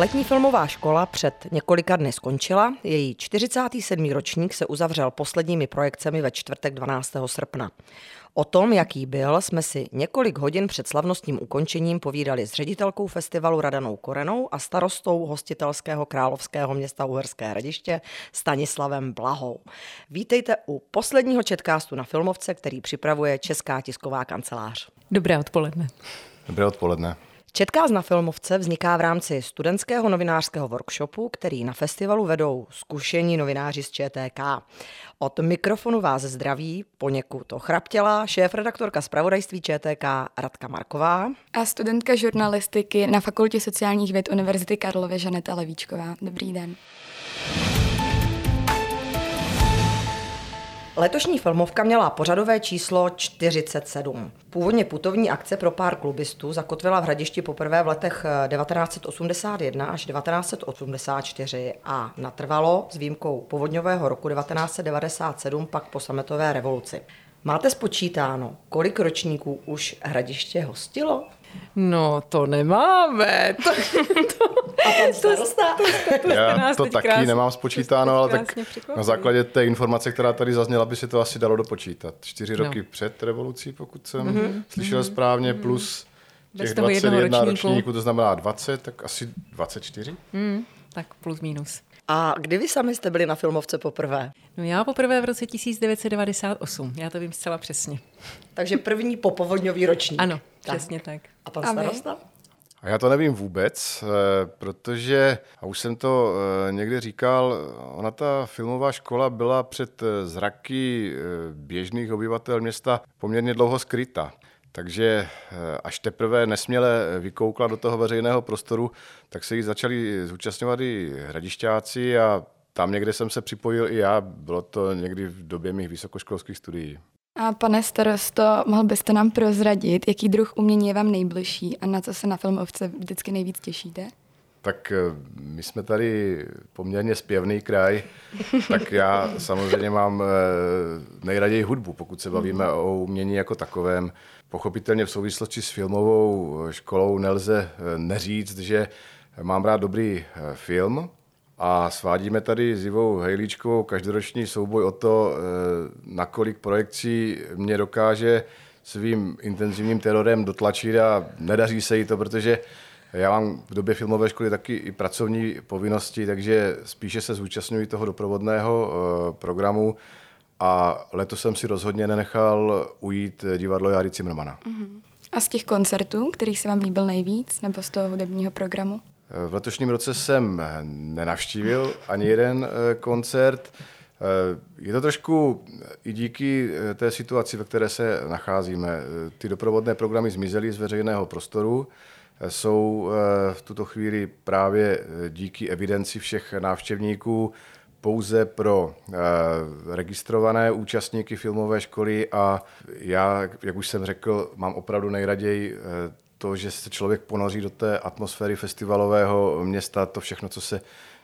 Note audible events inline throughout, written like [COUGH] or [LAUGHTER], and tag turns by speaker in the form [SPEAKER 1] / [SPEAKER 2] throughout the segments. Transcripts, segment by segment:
[SPEAKER 1] Letní filmová škola před několika dny skončila. Její 47. ročník se uzavřel posledními projekcemi ve čtvrtek 12. srpna. O tom, jaký byl, jsme si několik hodin před slavnostním ukončením povídali s ředitelkou festivalu Radanou Korenou a starostou hostitelského královského města Uherské hradiště Stanislavem Blahou. Vítejte u posledního četkástu na Filmovce, který připravuje Česká tisková kancelář.
[SPEAKER 2] Dobré odpoledne.
[SPEAKER 3] Dobré odpoledne.
[SPEAKER 1] Četkáz na Filmovce vzniká v rámci studentského novinářského workshopu, který na festivalu vedou zkušení novináři z ČTK. Od mikrofonu vás zdraví poněkud ochraptěla šéf-redaktorka zpravodajství ČTK Radka Marková
[SPEAKER 4] a studentka žurnalistiky na Fakultě sociálních věd Univerzity Karlovy Žaneta Levíčková. Dobrý den.
[SPEAKER 1] Letošní filmovka měla pořadové číslo 47. Původně putovní akce pro pár klubistů zakotvila v Hradišti poprvé v letech 1981 až 1984 a natrvalo s výjimkou povodňového roku 1997 pak po sametové revoluci. Máte spočítáno, kolik ročníků už Hradiště hostilo?
[SPEAKER 2] No, to nemáme. To,
[SPEAKER 1] to, a pan starosta?
[SPEAKER 3] To, to, to, to, Já to taky krásně, nemám spočítáno, ale tak na základě té informace, která tady zazněla, by se to asi dalo dopočítat. Čtyři no. roky před revolucí, pokud jsem mm-hmm. slyšel mm-hmm. správně, mhm. plus těch 21 ročníků, to znamená 20, tak asi 24.
[SPEAKER 2] Mm, tak plus minus.
[SPEAKER 1] A kdy vy sami jste byli na filmovce poprvé?
[SPEAKER 2] No já poprvé v roce 1998, já to vím zcela přesně.
[SPEAKER 1] Takže první popovodňový ročník.
[SPEAKER 2] Ano, tak. přesně tak.
[SPEAKER 1] A pan starosta?
[SPEAKER 3] A já to nevím vůbec, eh, protože, a už jsem to eh, někde říkal, ona ta filmová škola byla před eh, zraky běžných obyvatel města poměrně dlouho skryta. Takže až teprve nesměle vykoukla do toho veřejného prostoru, tak se jí začali zúčastňovat i hradišťáci a tam někde jsem se připojil i já, bylo to někdy v době mých vysokoškolských studií.
[SPEAKER 4] A pane starosto, mohl byste nám prozradit, jaký druh umění je vám nejbližší a na co se na filmovce vždycky nejvíc těšíte?
[SPEAKER 3] Tak eh, my jsme tady poměrně zpěvný kraj, tak já samozřejmě mám eh, nejraději hudbu, pokud se bavíme mhm. o umění jako takovém. Pochopitelně v souvislosti s filmovou školou nelze eh, neříct, že mám rád dobrý film, a svádíme tady s Ivou Hejlíčkovou každoroční souboj o to, nakolik projekcí mě dokáže svým intenzivním terorem dotlačit a nedaří se jí to, protože já mám v době filmové školy taky i pracovní povinnosti, takže spíše se zúčastňuji toho doprovodného eh, programu a letos jsem si rozhodně nenechal ujít divadlo Jary Cimrmana. Uh-huh.
[SPEAKER 4] A z těch koncertů, který se vám líbil nejvíc, nebo z toho hudebního programu?
[SPEAKER 3] V letošním roce jsem nenavštívil ani jeden eh, koncert. Eh, je to trošku i díky eh, té situaci, ve které se nacházíme. Ty doprovodné programy zmizely z veřejného prostoru, jsou v tuto chvíli právě díky evidenci všech návštěvníků pouze pro registrované účastníky filmové školy a já, jak už jsem řekl, mám opravdu nejraději to, že se člověk ponoří do té atmosféry festivalového města, to všechno, co se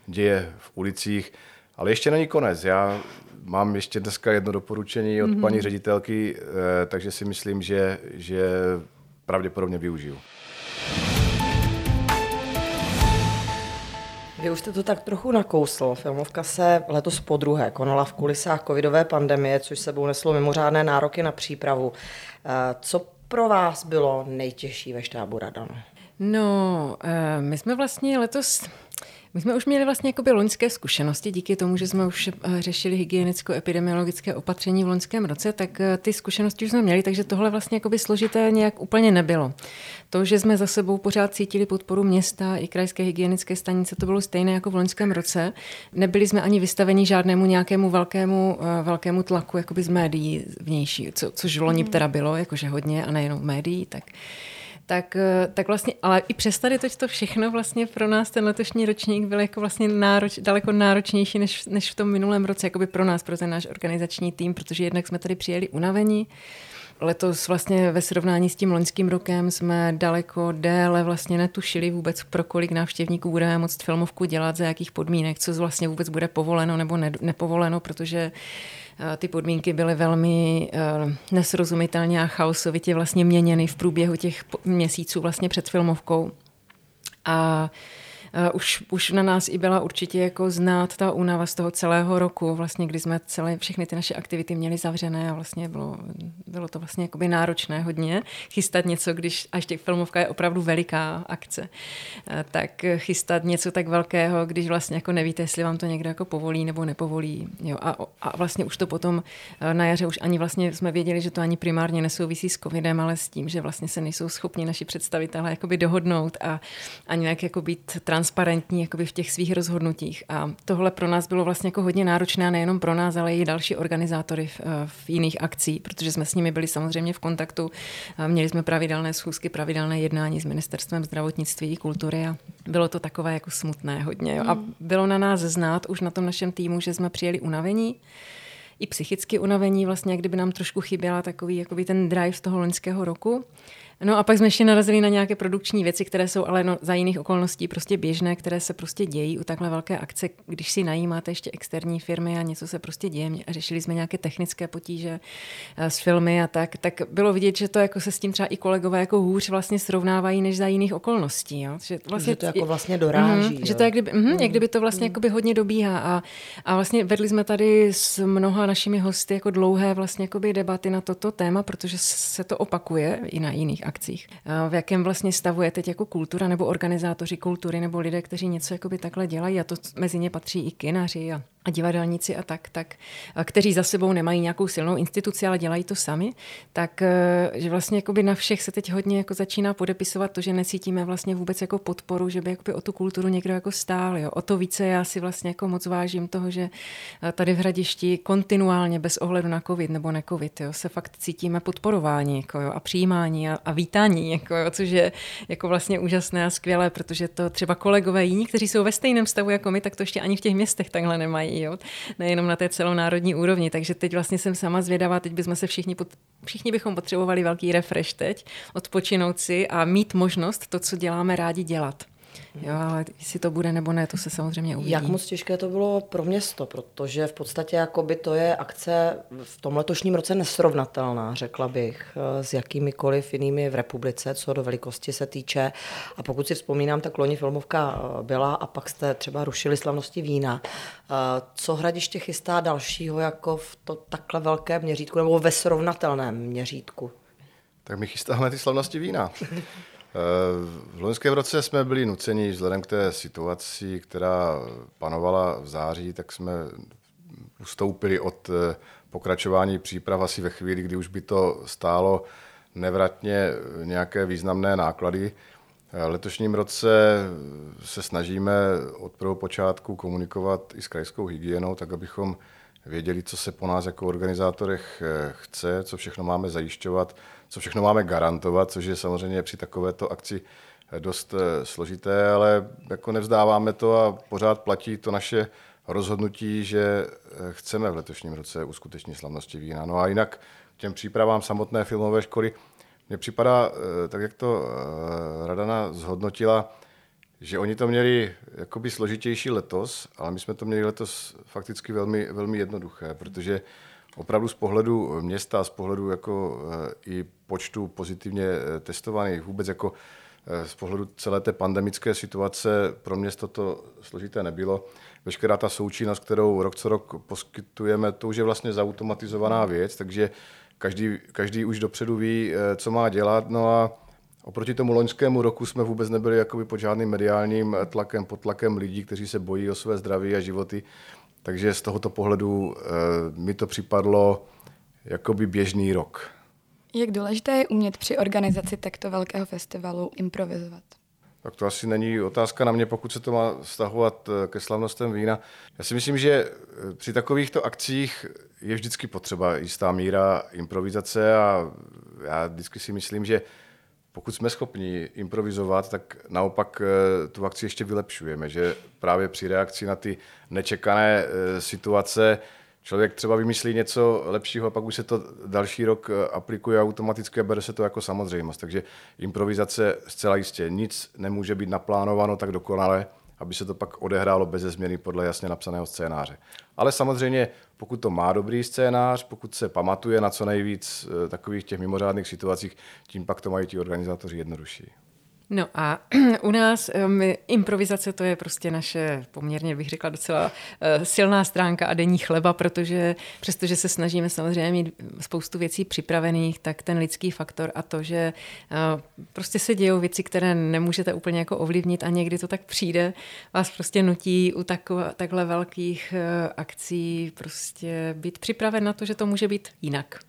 [SPEAKER 3] děje v ulicích. Ale ještě není konec. Já mám ještě dneska jedno doporučení od mm-hmm. paní ředitelky, eh, takže si myslím, že, že pravděpodobně využiju.
[SPEAKER 1] Vy už jste to tak trochu nakousl. Filmovka se letos po druhé konala v kulisách covidové pandemie, což sebou neslo mimořádné nároky na přípravu. Eh, co pro vás bylo nejtěžší ve štábu Radanu?
[SPEAKER 2] No, eh, my jsme vlastně letos my jsme už měli vlastně jakoby loňské zkušenosti díky tomu, že jsme už eh, řešili hygienicko-epidemiologické opatření v loňském roce, tak eh, ty zkušenosti už jsme měli, takže tohle vlastně jakoby složité nějak úplně nebylo. To, že jsme za sebou pořád cítili podporu města i krajské hygienické stanice, to bylo stejné jako v loňském roce. Nebyli jsme ani vystaveni žádnému nějakému velkému, eh, velkému tlaku jakoby z médií vnější, co, což v loni mhm. teda bylo, jakože hodně a nejenom médií, tak tak, eh, tak vlastně, ale i přes tady teď to všechno vlastně pro nás ten letošní ročník byl jako vlastně nároč, daleko náročnější než, než v tom minulém roce, jako by pro nás, pro ten náš organizační tým, protože jednak jsme tady přijeli unavení, Letos vlastně ve srovnání s tím loňským rokem jsme daleko déle vlastně netušili vůbec, pro kolik návštěvníků budeme moct filmovku dělat, za jakých podmínek, co vlastně vůbec bude povoleno nebo ne, nepovoleno, protože Eh, ty podmínky byly velmi eh, nesrozumitelně a chaosovitě vlastně měněny v průběhu těch měsíců vlastně před filmovkou. A už, už na nás i byla určitě jako znát ta únava z toho celého roku, vlastně, kdy jsme celé, všechny ty naše aktivity měli zavřené a vlastně bylo, bylo to vlastně jakoby náročné hodně chystat něco, když až těch filmovka je opravdu veliká akce, tak chystat něco tak velkého, když vlastně jako nevíte, jestli vám to někdo jako povolí nebo nepovolí. Jo. A, a vlastně už to potom na jaře už ani vlastně jsme věděli, že to ani primárně nesouvisí s covidem, ale s tím, že vlastně se nejsou schopni naši představitelé jakoby dohodnout a, a nějak jako být transparentní jakoby v těch svých rozhodnutích. A tohle pro nás bylo vlastně jako hodně náročné, nejenom pro nás, ale i další organizátory v, v jiných akcí, protože jsme s nimi byli samozřejmě v kontaktu. Měli jsme pravidelné schůzky, pravidelné jednání s ministerstvem zdravotnictví, kultury a bylo to takové jako smutné hodně. Jo. A hmm. bylo na nás znát už na tom našem týmu, že jsme přijeli unavení, i psychicky unavení, vlastně jak kdyby nám trošku chyběla takový jakoby ten drive z toho loňského roku. No a pak jsme ještě narazili na nějaké produkční věci, které jsou ale no, za jiných okolností prostě běžné, které se prostě dějí u takhle velké akce, když si najímáte ještě externí firmy a něco se prostě děje. A řešili jsme nějaké technické potíže eh, s filmy a tak, tak bylo vidět, že to jako se s tím třeba i kolegové jako hůř vlastně srovnávají než za jiných okolností. Jo?
[SPEAKER 1] Že, vlastně, že to jako vlastně doráží.
[SPEAKER 2] Mm, že to jak kdyby, mm, jak kdyby to vlastně mm. hodně dobíhá a, a vlastně vedli jsme tady s mnoha našimi hosty jako dlouhé vlastně debaty na toto téma, protože se to opakuje i na jiných akcích. V jakém vlastně stavu je teď jako kultura nebo organizátoři kultury nebo lidé, kteří něco takhle dělají a to mezi ně patří i kinaři a a divadelníci a tak, tak, kteří za sebou nemají nějakou silnou instituci, ale dělají to sami, tak e, že vlastně jakoby na všech se teď hodně jako začíná podepisovat to, že necítíme vlastně vůbec jako podporu, že by jakoby o tu kulturu někdo jako stál. Jo. O to více já si vlastně jako moc vážím toho, že e, tady v Hradišti kontinuálně bez ohledu na covid nebo ne covid, jo, se fakt cítíme podporování jako jo, a přijímání a, a vítání, jako jo, což je jako vlastně úžasné a skvělé, protože to třeba kolegové jiní, kteří jsou ve stejném stavu jako my, tak to ještě ani v těch městech takhle nemají [LAUGHS] jo? nejenom na té celonárodní úrovni. Takže teď vlastně jsem sama zvědavá, teď bychom se všichni, pot, všichni bychom potřebovali velký refresh teď, odpočinout si a mít možnost to, co děláme rádi dělat. Jo, ale jestli to bude nebo ne, to se samozřejmě uvidí.
[SPEAKER 1] Jak moc těžké to bylo pro město, protože v podstatě jakoby to je akce v tom letošním roce nesrovnatelná, řekla bych, s jakýmikoliv jinými v republice, co do velikosti se týče. A pokud si vzpomínám, tak loni filmovka byla a pak jste třeba rušili slavnosti vína. Co Hradiště chystá dalšího jako v to takhle velké měřítku nebo ve srovnatelném měřítku?
[SPEAKER 3] Tak my chystáme ty slavnosti vína. V loňském roce jsme byli nuceni, vzhledem k té situaci, která panovala v září, tak jsme ustoupili od eh, pokračování příprav asi ve chvíli, kdy už by to stálo nevratně nějaké významné náklady. V letošním roce se snažíme od prvého počátku komunikovat i s krajskou hygienou, tak abychom věděli, co se po nás jako organizátorech eh, chce, co všechno máme zajišťovat, co všechno máme garantovat, což je samozřejmě při takovéto akci eh, dost eh, složité, ale jako nevzdáváme to a pořád platí to naše rozhodnutí, že chceme v letošním roce uskutečnit slavnosti vína. No a jinak těm přípravám samotné filmové školy mně připadá, tak jak to Radana zhodnotila, že oni to měli jakoby složitější letos, ale my jsme to měli letos fakticky velmi, velmi jednoduché, protože opravdu z pohledu města, z pohledu jako eh, i počtu pozitivně eh, testovaných, vůbec jako eh, z pohledu celé té pandemické situace pro město to složité nebylo. Veškerá ta součinnost, kterou rok co rok poskytujeme, to už je vlastně zautomatizovaná věc, takže každý, každý už dopředu ví, co má dělat. No a Oproti tomu loňskému roku jsme vůbec nebyli jakoby pod žádným mediálním tlakem, pod tlakem lidí, kteří se bojí o své zdraví a životy. Takže z tohoto pohledu e, mi to připadlo jakoby běžný rok.
[SPEAKER 4] Jak důležité je umět při organizaci takto velkého festivalu improvizovat?
[SPEAKER 3] Tak to asi není otázka na mě, pokud se to má vztahovat eh, ke slavnostem vína. Já si myslím, že eh, při takovýchto akcích je vždycky potřeba jistá míra improvizace a já vždycky si myslím, že pokud jsme schopni improvizovat, tak naopak eh, tu akci ještě vylepšujeme, že právě při reakci na ty nečekané eh, situace člověk třeba vymyslí něco lepšího a pak už se to další rok eh, aplikuje automaticky a bere se to jako samozřejmost. Takže improvizace zcela jistě nic nemůže být naplánováno tak dokonale, aby se to pak odehrálo bez změny podle jasně napsaného scénáře. Ale samozřejmě, pokud to má dobrý scénář, pokud se pamatuje na co nejvíc eh, takových těch mimořádných situacích, tím pak to mají ti organizátoři jednodušší.
[SPEAKER 2] No a [CLEARS THROAT] u nás my, improvizace to je prostě naše poměrně, bych řekla, docela uh, silná stránka a denní chleba, protože přestože se snažíme samozřejmě mít spoustu věcí připravených, tak ten lidský faktor a to, že uh, prostě se dějou věci, které nemůžete úplně jako ovlivnit a někdy to tak přijde, vás prostě nutí u takové, takhle velkých uh, akcí prostě být připraven na to, že to může být jinak.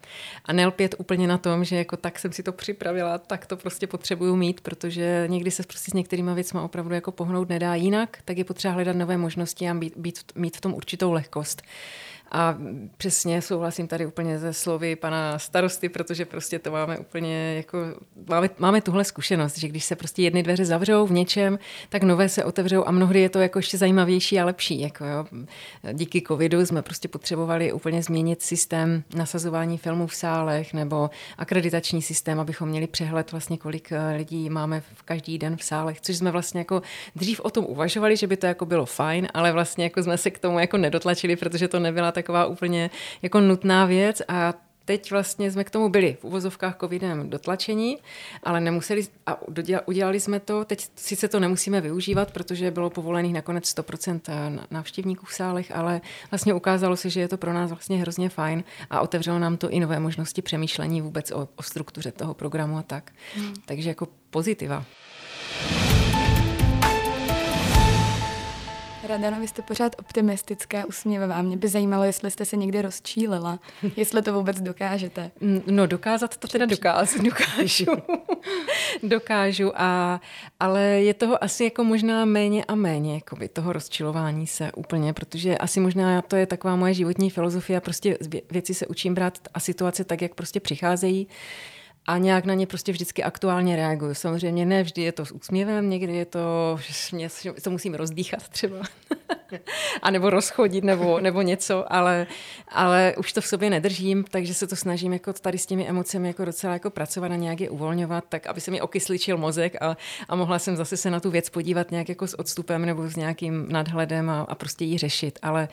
[SPEAKER 2] A nelpět úplně na tom, že jako tak jsem si to připravila, tak to prostě potřebuju mít, protože někdy se prostě s některými věcmi opravdu jako pohnout nedá jinak, tak je potřeba hledat nové možnosti a být, být, mít v tom určitou lehkost. A přesně souhlasím tady úplně ze slovy pana starosty, protože prostě to máme úplně jako, máme, máme tuhle zkušenost, že když se prostě jedny dveře zavřou v něčem, tak nové se otevřou a mnohdy je to jako ještě zajímavější a lepší. Jako jo. Díky covidu jsme prostě potřebovali úplně změnit systém nasazování filmů v sálech nebo akreditační systém, abychom měli přehled vlastně, kolik eh, lidí máme v každý den v sálech, což jsme vlastně jako dřív o tom uvažovali, že by to jako bylo fajn, ale vlastně jako jsme se k tomu jako nedotlačili, protože to nebyla taková úplně jako nutná věc a teď vlastně jsme k tomu byli v uvozovkách covidem dotlačení, ale nemuseli a udělali jsme to. Teď sice to nemusíme využívat, protože bylo povolených nakonec 100% návštěvníků v sálech, ale vlastně ukázalo se, že je to pro nás vlastně hrozně fajn a otevřelo nám to i nové možnosti přemýšlení vůbec o, o struktuře toho programu a tak. Hmm. Takže jako pozitiva.
[SPEAKER 4] Radano, vy jste pořád optimistická, usměvavá. Mě by zajímalo, jestli jste se někdy rozčílila, [LAUGHS] jestli to vůbec dokážete.
[SPEAKER 2] No dokázat to teda dokážu. [LAUGHS] dokážu. dokážu, a, ale je toho asi jako možná méně a méně, jakoby toho rozčilování se úplně, protože asi možná to je taková moje životní filozofie, prostě věci se učím brát a situace tak, jak prostě přicházejí a nějak na ně prostě vždycky aktuálně reaguju. Samozřejmě ne vždy je to s úsměvem, někdy je to, že mě to musím rozdýchat třeba, [LAUGHS] a nebo rozchodit, nebo, nebo něco, ale, ale už to v sobě nedržím, takže se to snažím jako tady s těmi emocemi jako docela jako pracovat a nějak je uvolňovat, tak aby se mi okysličil mozek a, a mohla jsem zase se na tu věc podívat nějak jako s odstupem nebo s nějakým nadhledem a, a prostě ji řešit. Ale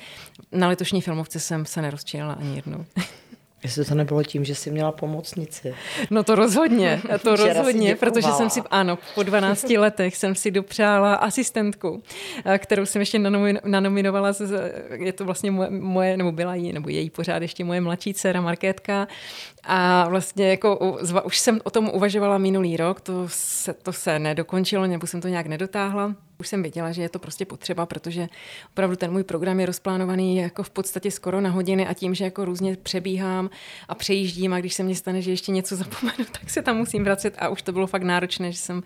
[SPEAKER 2] na letošní filmovce jsem se nerozčilila ani jednou. [LAUGHS]
[SPEAKER 1] Jestli to nebylo tím, že jsi měla pomocnici.
[SPEAKER 2] No to rozhodně, [LAUGHS] to rozhodně, protože jsem si, ano, po 12 letech jsem si dopřála asistentku, eh, kterou jsem ještě nanominovala, je to vlastně moje, moje nebo byla jí, nebo její pořád ještě moje mladší dcera Markétka. A vlastně jako už jsem o tom uvažovala minulý rok, to se, to se nedokončilo, nebo jsem to nějak nedotáhla už jsem viděla, že je to prostě potřeba, protože opravdu ten můj program je rozplánovaný jako v podstatě skoro na hodiny a tím, že jako různě přebíhám a přejíždím a když se mně stane, že ještě něco zapomenu, [LAUGHS] tak se tam musím vracet a už to bylo fakt náročné, že jsem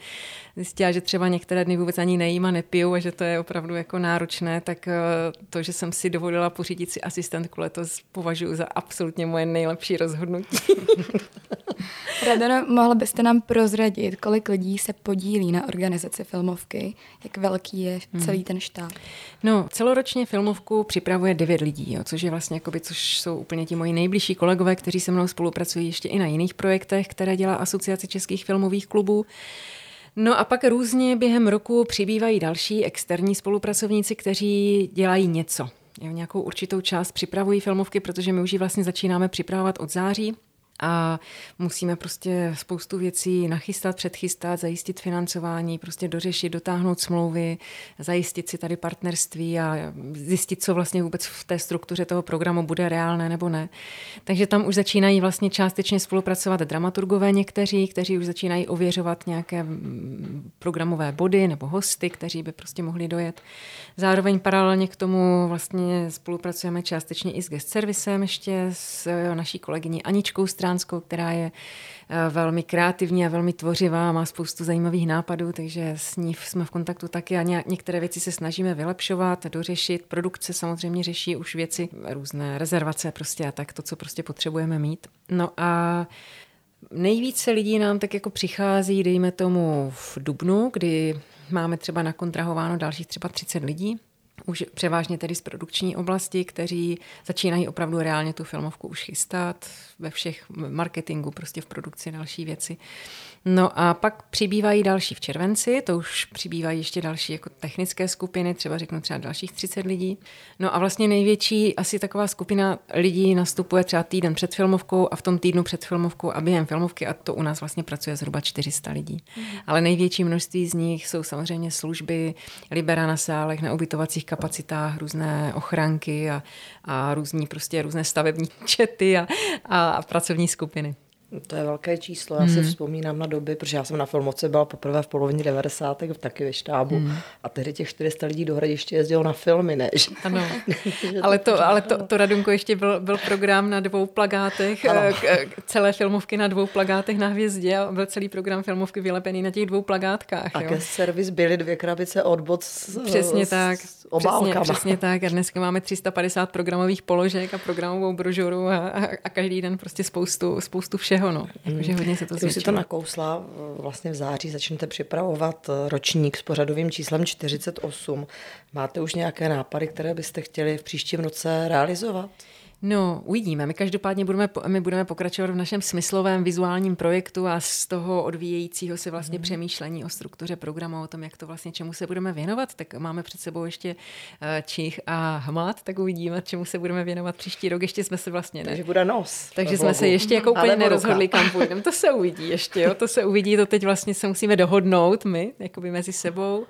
[SPEAKER 2] zjistila, že třeba některé dny vůbec ani nejím a nepiju a že to je opravdu jako náročné, tak eh, to, že jsem si dovolila pořídit si asistentku letos, považuji za absolutně moje nejlepší rozhodnutí. [LAUGHS]
[SPEAKER 4] Radano, mohla byste nám prozradit, kolik lidí se podílí na organizaci filmovky? Jak velký je hmm. celý ten štáb?
[SPEAKER 2] No, celoročně filmovku připravuje devět lidí, jo, což je vlastně, jakoby, což jsou úplně ti moji nejbližší kolegové, kteří se mnou spolupracují ještě i na jiných projektech, které dělá Asociace českých filmových klubů. No a pak různě během roku přibývají další externí spolupracovníci, kteří dělají něco. Jo, nějakou určitou část připravují filmovky, protože my už ji vlastně začínáme připravovat od září a musíme prostě spoustu věcí nachystat, předchystat, zajistit financování, prostě dořešit, dotáhnout smlouvy, zajistit si tady partnerství a zjistit, co vlastně vůbec v té struktuře toho programu bude reálné nebo ne. Takže tam už začínají vlastně částečně spolupracovat dramaturgové někteří, kteří už začínají ověřovat nějaké programové body nebo hosty, kteří by prostě mohli dojet. Zároveň paralelně k tomu vlastně spolupracujeme částečně i s guest servisem ještě s naší kolegyní Aničkou Strán Stránskou, která je eh, velmi kreativní a velmi tvořivá, má spoustu zajímavých nápadů, takže s ní jsme v kontaktu taky a některé věci se snažíme vylepšovat, dořešit. Produkce samozřejmě řeší už věci, různé rezervace prostě a tak to, co prostě potřebujeme mít. No a Nejvíce lidí nám tak jako přichází, dejme tomu v Dubnu, kdy máme třeba nakontrahováno dalších třeba 30 lidí už převážně tedy z produkční oblasti, kteří začínají opravdu reálně tu filmovku už chystat ve všech marketingu, prostě v produkci další věci. No a pak přibývají další v červenci, to už přibývají ještě další jako technické skupiny, třeba řeknu třeba dalších 30 lidí. No a vlastně největší asi taková skupina lidí nastupuje třeba týden před filmovkou a v tom týdnu před filmovkou a během filmovky a to u nás vlastně pracuje zhruba 400 lidí. Mm. Ale největší množství z nich jsou samozřejmě služby, libera na sálech, na ubytovacích kapacitách, různé ochranky a, a různí prostě různé stavební [LAUGHS] čety a, a, a pracovní skupiny.
[SPEAKER 1] To je velké číslo. Já hmm. si vzpomínám na doby, protože já jsem na filmoce byla poprvé v polovině 90. taky ve štábu hmm. a tehdy těch 400 lidí do hradiště jezdilo na filmy, ne?
[SPEAKER 2] Ano, [LAUGHS] [LAUGHS] ale, to, ale to, to Radunko ještě byl, byl program na dvou plagátech, k, k, celé filmovky na dvou plagátech na hvězdě a byl celý program filmovky vylepený na těch dvou plagátkách.
[SPEAKER 1] A ke servis byly dvě krabice od s,
[SPEAKER 2] Přesně s, tak. S Přesně, přesně tak. A dneska máme 350 programových položek a programovou brožuru a, a, a každý den prostě spoustu, spoustu všeho všeho, no. Jakože hodně se to
[SPEAKER 1] Když si to nakousla, vlastně v září začnete připravovat ročník s pořadovým číslem 48. Máte už nějaké nápady, které byste chtěli v příštím roce realizovat?
[SPEAKER 2] No, uvidíme. My každopádně budeme, my budeme pokračovat v našem smyslovém vizuálním projektu a z toho odvíjejícího se vlastně mm. přemýšlení o struktuře programu, o tom, jak to vlastně, čemu se budeme věnovat, tak máme před sebou ještě eh, Čich a Hmat, tak uvidíme, čemu se budeme věnovat příští rok. Ještě jsme se vlastně
[SPEAKER 1] ne. Takže bude nos.
[SPEAKER 2] Takže jsme se ještě jako úplně nerozhodli, kam půjdeme. To se uvidí ještě, jo. To se uvidí, to teď vlastně se musíme dohodnout my, jakoby mezi sebou.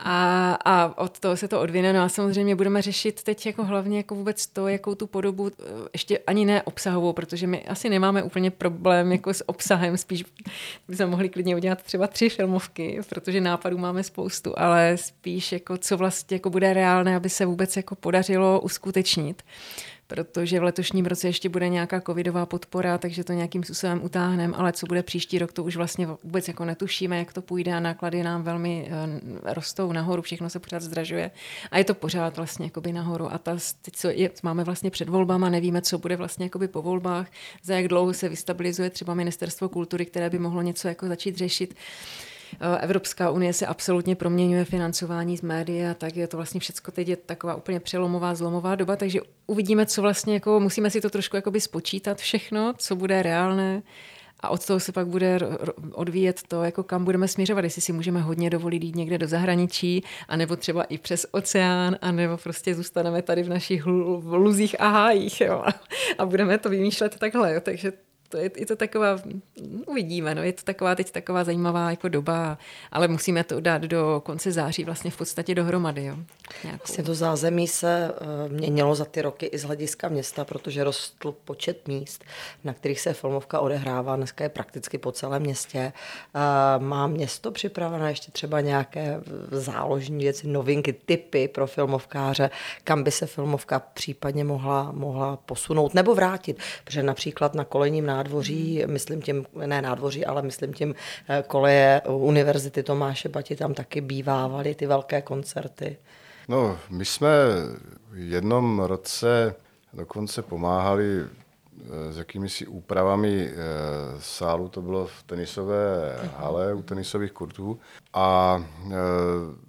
[SPEAKER 2] A, a od toho se to odvine. No a samozřejmě budeme řešit teď jako hlavně jako vůbec to, jakou tu podobu, eh, ještě ani ne obsahovou, protože my asi nemáme úplně problém jako s obsahem, spíš bychom mohli klidně udělat třeba tři filmovky, protože nápadů máme spoustu, ale spíš jako co vlastně jako bude reálné, aby se vůbec jako podařilo uskutečnit protože v letošním roce ještě bude nějaká covidová podpora, takže to nějakým způsobem utáhneme, ale co bude příští rok, to už vlastně vůbec jako netušíme, jak to půjde a náklady nám velmi uh, rostou nahoru, všechno se pořád zdražuje a je to pořád vlastně jakoby nahoru a ta, teď co je, máme vlastně před volbama, nevíme, co bude vlastně jakoby po volbách, za jak dlouho se vystabilizuje třeba ministerstvo kultury, které by mohlo něco jako začít řešit. Eh, Evropská unie se absolutně proměňuje financování z médií a tak je to vlastně všechno teď je taková úplně přelomová, zlomová doba, takže uvidíme, co vlastně, jako, musíme si to trošku jakoby spočítat všechno, co bude reálné a od toho se pak bude odvíjet to, jako kam budeme směřovat, jestli si můžeme hodně dovolit jít někde do zahraničí, anebo třeba i přes oceán, anebo prostě zůstaneme tady v našich luzích a hájích jo? a budeme to vymýšlet takhle. Jo? Takže to je, je to taková, uvidíme, no, je to taková teď taková zajímavá jako doba, ale musíme to dát do konce září vlastně v podstatě dohromady. Jo,
[SPEAKER 1] Vlastně to zázemí se uh, měnilo za ty roky i z hlediska města, protože rostl počet míst, na kterých se filmovka odehrává. Dneska je prakticky po celém městě. Uh, má město připravené ještě třeba nějaké záložní věci, novinky, typy pro filmovkáře, kam by se filmovka případně mohla, mohla posunout nebo vrátit, protože například na kolejním nádvoří, myslím tím, ne nádvoří, ale myslím tím eh, koleje Univerzity Tomáše Bati, tam taky bývávaly ty velké koncerty.
[SPEAKER 3] No, my jsme v jednom roce dokonce pomáhali eh, s jakými si úpravami eh, sálu, to bylo v tenisové hale u tenisových kurtů. A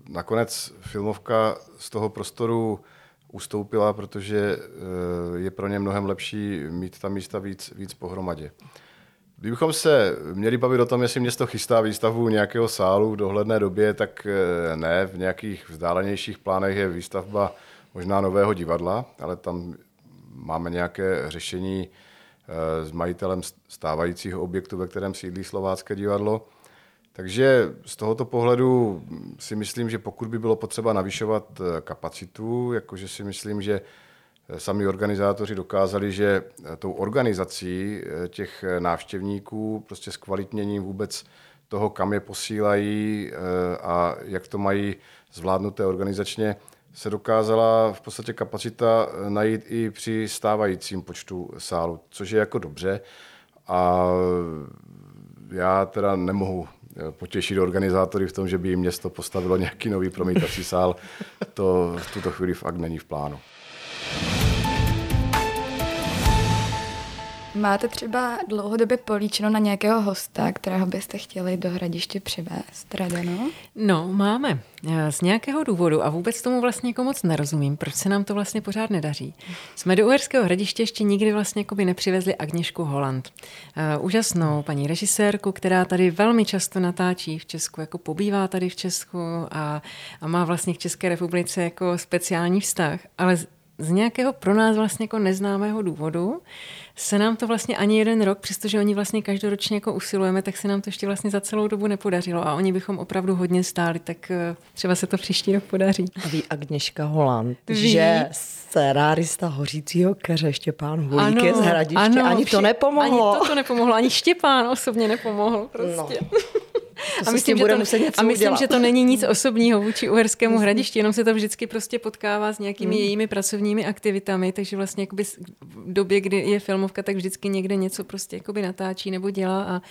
[SPEAKER 3] nakonec filmovka z toho prostoru ustoupila, protože eh, je pro ně mnohem lepší mít ta místa víc, víc pohromadě. Kdybychom se měli bavit o tom, jestli město chystá výstavbu nějakého sálu v dohledné době, tak eh, ne. V nějakých vzdálenějších plánech je výstavba možná nového divadla, ale tam máme nějaké řešení eh, s majitelem stávajícího objektu, ve kterém sídlí Slovácké divadlo. Takže z tohoto pohledu si myslím, že pokud by bylo potřeba navyšovat eh, kapacitu, jakože si myslím, že eh, sami organizátoři dokázali, že eh, tou organizací těch návštěvníků, prostě s kvalitněním vůbec toho, kam je posílají a jak to mají zvládnuté organizačně, se dokázala v podstatě kapacita najít i při stávajícím počtu sálu, což je jako dobře. A já teda nemohu potěšit organizátory v tom, že by jim město postavilo nějaký nový promítací sál. To v tuto chvíli fakt není v plánu.
[SPEAKER 4] Máte třeba dlouhodobě políčeno na nějakého hosta, kterého byste chtěli do hradiště přivést, Radeno?
[SPEAKER 2] No, máme. Eh, z nějakého důvodu a vůbec tomu vlastně jako moc nerozumím, proč se nám to vlastně pořád nedaří. Jsme do Uherského hradiště ještě nikdy vlastně jako by nepřivezli Agněšku Holland. Uh, úžasnou paní režisérku, která tady velmi často natáčí v Česku, jako pobývá tady v Česku a, a má vlastně k České republice jako speciální vztah, ale z nějakého pro nás vlastně jako neznámého důvodu se nám to vlastně ani jeden rok, přestože oni vlastně každoročně jako usilujeme, tak se nám to ještě vlastně za celou dobu nepodařilo a oni bychom opravdu hodně stáli, tak eh, třeba se to příští rok podaří.
[SPEAKER 1] A ví Agněška Holand, ví. že scenárista Hořícího keře Štěpán Hulík je z Hradiště, ano, ani to nepomohlo.
[SPEAKER 2] Ani to, to nepomohlo, ani Štěpán osobně nepomohl prostě. No. [LAUGHS]
[SPEAKER 1] a myslím, že to,
[SPEAKER 2] a myslím že to není nic osobního vůči Uherskému hradišti, jenom se to vždycky prostě potkává s nějakými hmm. jejími pracovními aktivitami, takže vlastně jakoby v době, kdy je filmovka, tak vždycky někde něco prostě jakoby natáčí nebo dělá a, a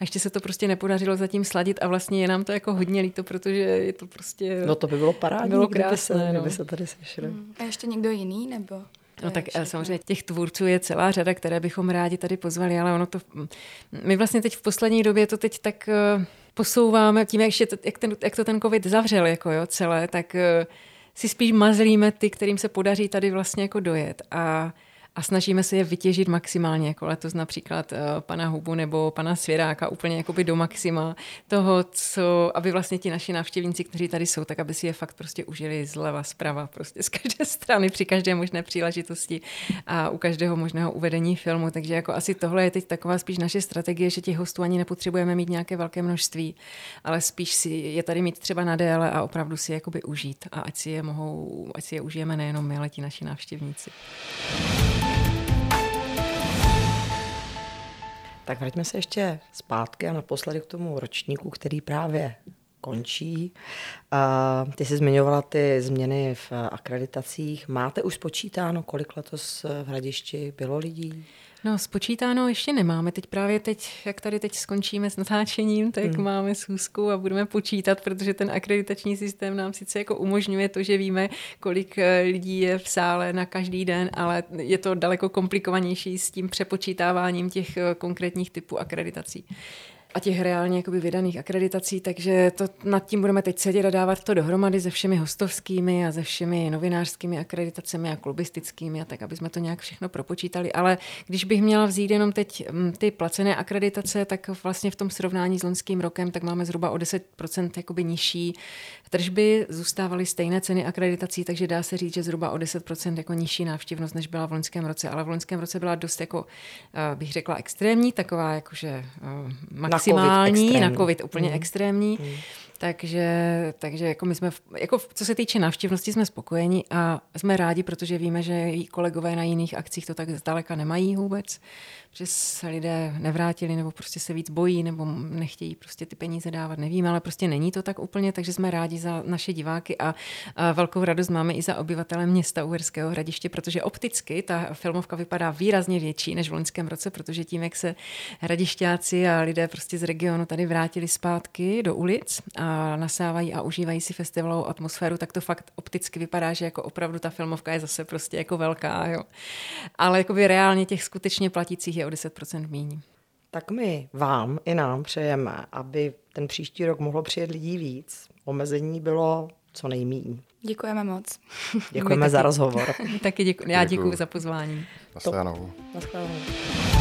[SPEAKER 2] ještě se to prostě nepodařilo zatím sladit a vlastně je nám to jako hodně líto, protože je to prostě...
[SPEAKER 1] No to by bylo parádní,
[SPEAKER 2] bylo krásné,
[SPEAKER 1] kdyby se,
[SPEAKER 2] no.
[SPEAKER 1] kdyby se tady sešli. Hmm.
[SPEAKER 4] A ještě někdo jiný nebo?
[SPEAKER 2] No tak všechno. samozřejmě těch tvůrců je celá řada, které bychom rádi tady pozvali, ale ono to... My vlastně teď v poslední době to teď tak eh, posouváme tím, jak, to, jak, ten, jak to ten covid zavřel jako jo, celé, tak uh, si spíš mazlíme ty, kterým se podaří tady vlastně jako dojet. A a snažíme se je vytěžit maximálně, jako letos například uh, pana Hubu nebo pana Svěráka úplně jakoby do maxima toho, co, aby vlastně ti naši návštěvníci, kteří tady jsou, tak aby si je fakt prostě užili zleva, zprava, prostě z každé [LAUGHS] strany, při každé možné příležitosti a u každého možného uvedení filmu. Takže jako asi tohle je teď taková spíš naše strategie, že těch hostů ani nepotřebujeme mít nějaké velké množství, ale spíš si je tady mít třeba na déle a opravdu si je jakoby užít a ať si je mohou, ať si je užijeme nejenom my, ale ti naši návštěvníci.
[SPEAKER 1] Tak vraťme se ještě zpátky a naposledy k tomu ročníku, který právě končí. Ty jsi zmiňovala ty změny v akreditacích. Máte už spočítáno, kolik letos v Hradišti bylo lidí?
[SPEAKER 2] No, spočítáno ještě nemáme. Teď právě teď, jak tady teď skončíme s natáčením, tak hmm. máme schůzku a budeme počítat, protože ten akreditační systém nám sice jako umožňuje to, že víme, kolik eh, lidí je v sále na každý den, ale je to daleko komplikovanější s tím přepočítáváním těch eh, konkrétních typů akreditací a těch reálně jakoby vydaných akreditací, takže to nad tím budeme teď sedět a dávat to dohromady se všemi hostovskými a se všemi novinářskými akreditacemi a klubistickými a tak, aby jsme to nějak všechno propočítali. Ale když bych měla vzít jenom teď mm, ty placené akreditace, tak vlastně v tom srovnání s loňským rokem, tak máme zhruba o 10% jakoby nižší tržby, zůstávaly stejné ceny akreditací, takže dá se říct, že zhruba o 10% jako nižší návštěvnost, než byla v loňském roce, ale v loňském roce byla dost jako, eh, bych řekla, extrémní, taková jakože eh, maximální, na COVID, na COVID úplně mm. extrémní. Mm. Takže, takže jako my jsme, jako co se týče návštěvnosti, jsme spokojeni a jsme rádi, protože víme, že kolegové na jiných akcích to tak zdaleka nemají vůbec že se lidé nevrátili nebo prostě se víc bojí nebo nechtějí prostě ty peníze dávat, nevím, ale prostě není to tak úplně, takže jsme rádi za naše diváky a, a velkou radost máme i za obyvatele města Uherského hradiště, protože opticky ta filmovka vypadá výrazně větší než v loňském roce, protože tím, jak se hradišťáci a lidé prostě z regionu tady vrátili zpátky do ulic a nasávají a užívají si festivalovou atmosféru, tak to fakt opticky vypadá, že jako opravdu ta filmovka je zase prostě jako velká, jo. Ale jakoby reálně těch skutečně platících je o 10% míň.
[SPEAKER 1] Tak my vám i nám přejeme, aby ten příští rok mohlo přijet lidí víc. Omezení bylo co nejmíň.
[SPEAKER 4] Děkujeme moc.
[SPEAKER 1] Děkujeme za rozhovor. [LAUGHS]
[SPEAKER 2] taky děkuji. Já děkuji za pozvání.
[SPEAKER 3] Naschledanou.
[SPEAKER 1] Naschledanou.